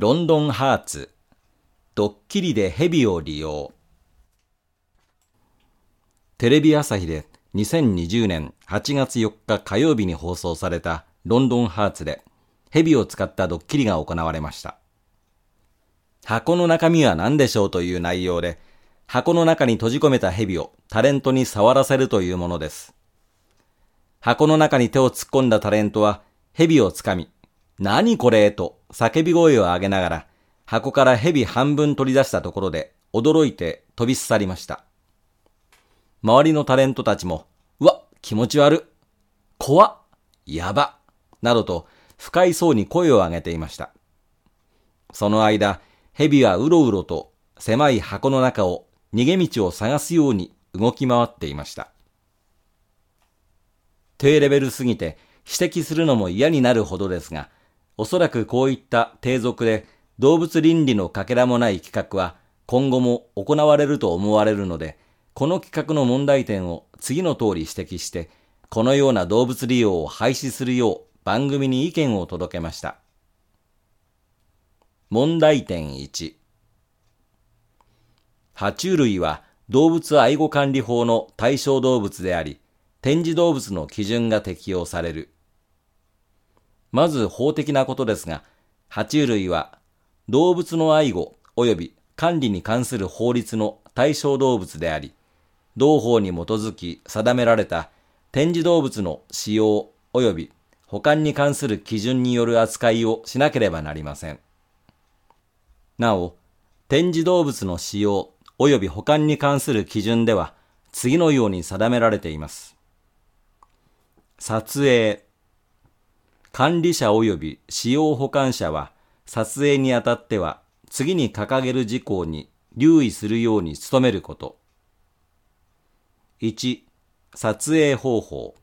ロンドンハーツ、ドッキリで蛇を利用。テレビ朝日で2020年8月4日火曜日に放送されたロンドンハーツで蛇を使ったドッキリが行われました。箱の中身は何でしょうという内容で、箱の中に閉じ込めた蛇をタレントに触らせるというものです。箱の中に手を突っ込んだタレントは蛇をつかみ、何これと叫び声を上げながら、箱から蛇半分取り出したところで驚いて飛び去りました。周りのタレントたちも、うわ、気持ち悪、怖っ、やば、などと不快そうに声を上げていました。その間、蛇はうろうろと狭い箱の中を逃げ道を探すように動き回っていました。低レベルすぎて指摘するのも嫌になるほどですが、おそらくこういった低俗で動物倫理のかけらもない企画は今後も行われると思われるので、この企画の問題点を次の通り指摘して、このような動物利用を廃止するよう番組に意見を届けました。問題点1。爬虫類は動物愛護管理法の対象動物であり、展示動物の基準が適用される。まず法的なことですが、爬虫類は動物の愛護及び管理に関する法律の対象動物であり、同法に基づき定められた展示動物の使用及び保管に関する基準による扱いをしなければなりません。なお、展示動物の使用及び保管に関する基準では次のように定められています。撮影管理者及び使用保管者は撮影にあたっては次に掲げる事項に留意するように努めること。1、撮影方法。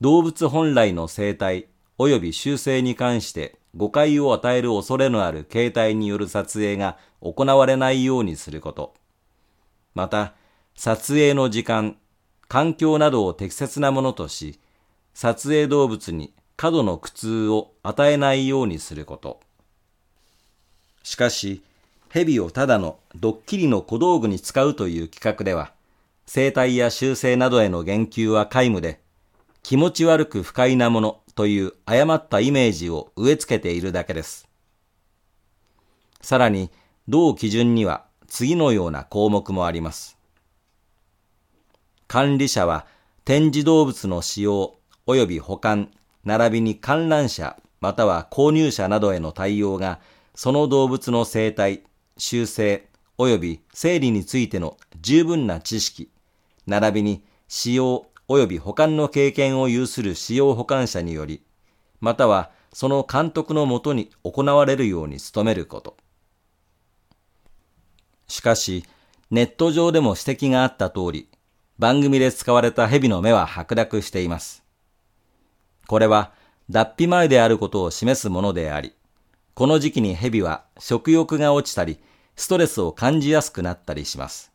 動物本来の生態及び習性に関して誤解を与える恐れのある形態による撮影が行われないようにすること。また、撮影の時間、環境などを適切なものとし、撮影動物に過度の苦痛を与えないようにすること。しかし、蛇をただのドッキリの小道具に使うという企画では、生態や習性などへの言及は皆無で、気持ち悪く不快なものという誤ったイメージを植え付けているだけです。さらに、同基準には次のような項目もあります。管理者は展示動物の使用及び保管、並びに観覧者または購入者などへの対応がその動物の生態、習性及び生理についての十分な知識、並びに使用及び保管の経験を有する使用保管者により、またはその監督のもとに行われるように努めること。しかし、ネット上でも指摘があった通り、番組で使われた蛇の目は白濁しています。これは脱皮前であることを示すものであり、この時期に蛇は食欲が落ちたり、ストレスを感じやすくなったりします。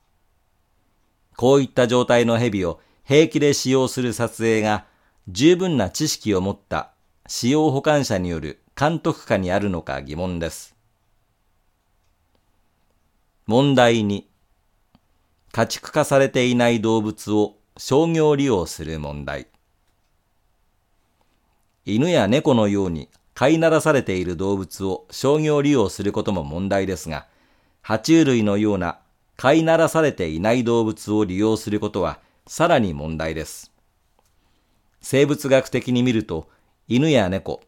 こういった状態の蛇を平気で使用する撮影が十分な知識を持った使用保管者による監督下にあるのか疑問です。問題2、家畜化されていない動物を商業利用する問題。犬や猫のように飼いならされている動物を商業利用することも問題ですが、爬虫類のような飼いならされていない動物を利用することはさらに問題です。生物学的に見ると、犬や猫、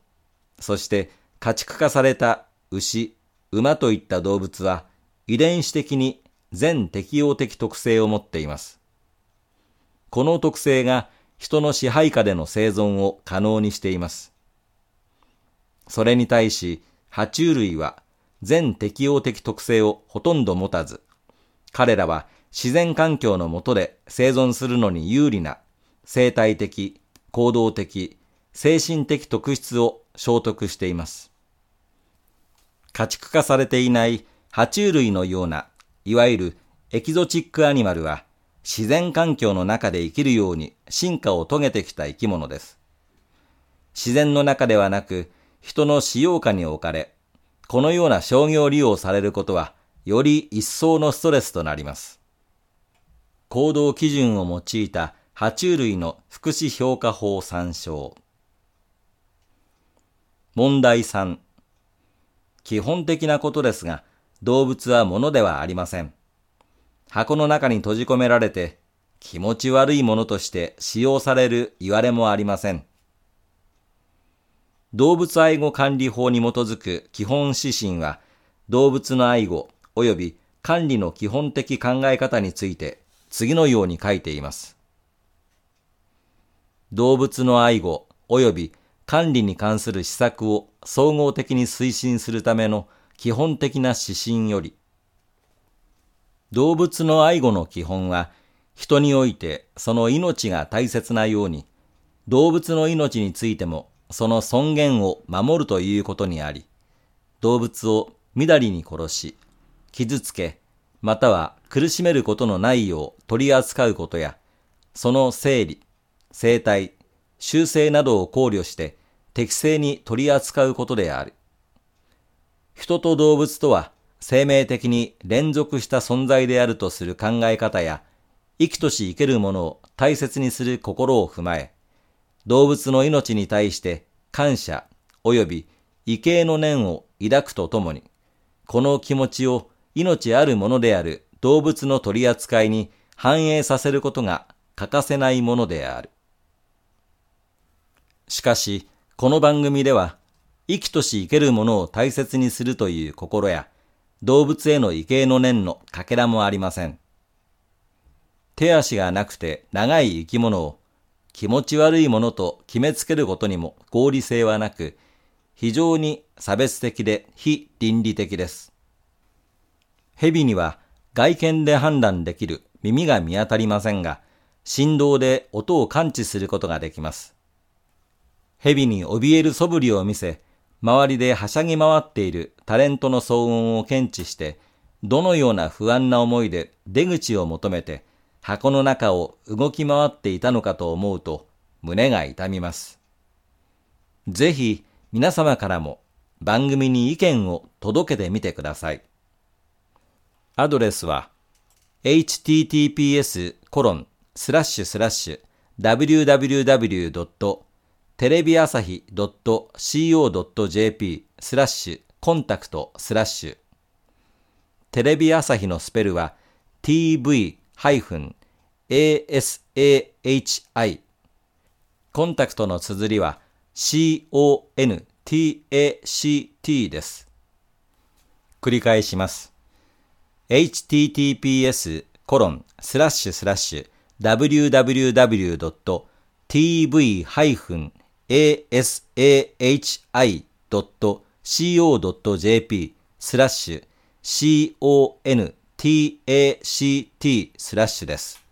そして家畜化された牛、馬といった動物は遺伝子的に全適応的特性を持っています。この特性が人の支配下での生存を可能にしています。それに対し、爬虫類は全適応的特性をほとんど持たず、彼らは自然環境の下で生存するのに有利な生態的、行動的、精神的特質を習得しています。家畜化されていない爬虫類のような、いわゆるエキゾチックアニマルは、自然環境の中で生きるように進化を遂げてきた生き物です。自然の中ではなく、人の使用下に置かれ、このような商業利用されることは、より一層のストレスとなります。行動基準を用いた爬虫類の福祉評価法参照。問題3。基本的なことですが、動物は物ではありません。箱の中に閉じ込められて、気持ち悪いものとして使用される言われもありません。動物愛護管理法に基づく基本指針は、動物の愛護及び管理の基本的考え方について次のように書いています。動物の愛護及び管理に関する施策を総合的に推進するための基本的な指針より、動物の愛護の基本は、人においてその命が大切なように、動物の命についてもその尊厳を守るということにあり、動物をみだりに殺し、傷つけ、または苦しめることのないよう取り扱うことや、その生理、生態、習性などを考慮して適正に取り扱うことである。人と動物とは生命的に連続した存在であるとする考え方や、生きとし生けるものを大切にする心を踏まえ、動物の命に対して感謝及び畏敬の念を抱くとともに、この気持ちを命あるものである動物の取り扱いに反映させることが欠かせないものである。しかし、この番組では、生きとし生けるものを大切にするという心や、動物への畏敬の念のかけらもありません。手足がなくて長い生き物を気持ち悪いものと決めつけることにも合理性はなく、非常に差別的で非倫理的です。蛇には外見で判断できる耳が見当たりませんが、振動で音を感知することができます。蛇に怯える素振りを見せ、周りではしゃぎ回っているタレントの騒音を検知して、どのような不安な思いで出口を求めて箱の中を動き回っていたのかと思うと胸が痛みます。ぜひ皆様からも番組に意見を届けてみてください。アドレスは https://www. テレビ朝日 .co.jp スラッシュコンタクトスラッシュテレビ朝日のスペルは tv-asahi コンタクトの綴りは contakt です。繰り返します。https コロンスラッシュスラッシュ www.tv-asahi asahi.co.jp スラッシュ contact スラッシュです。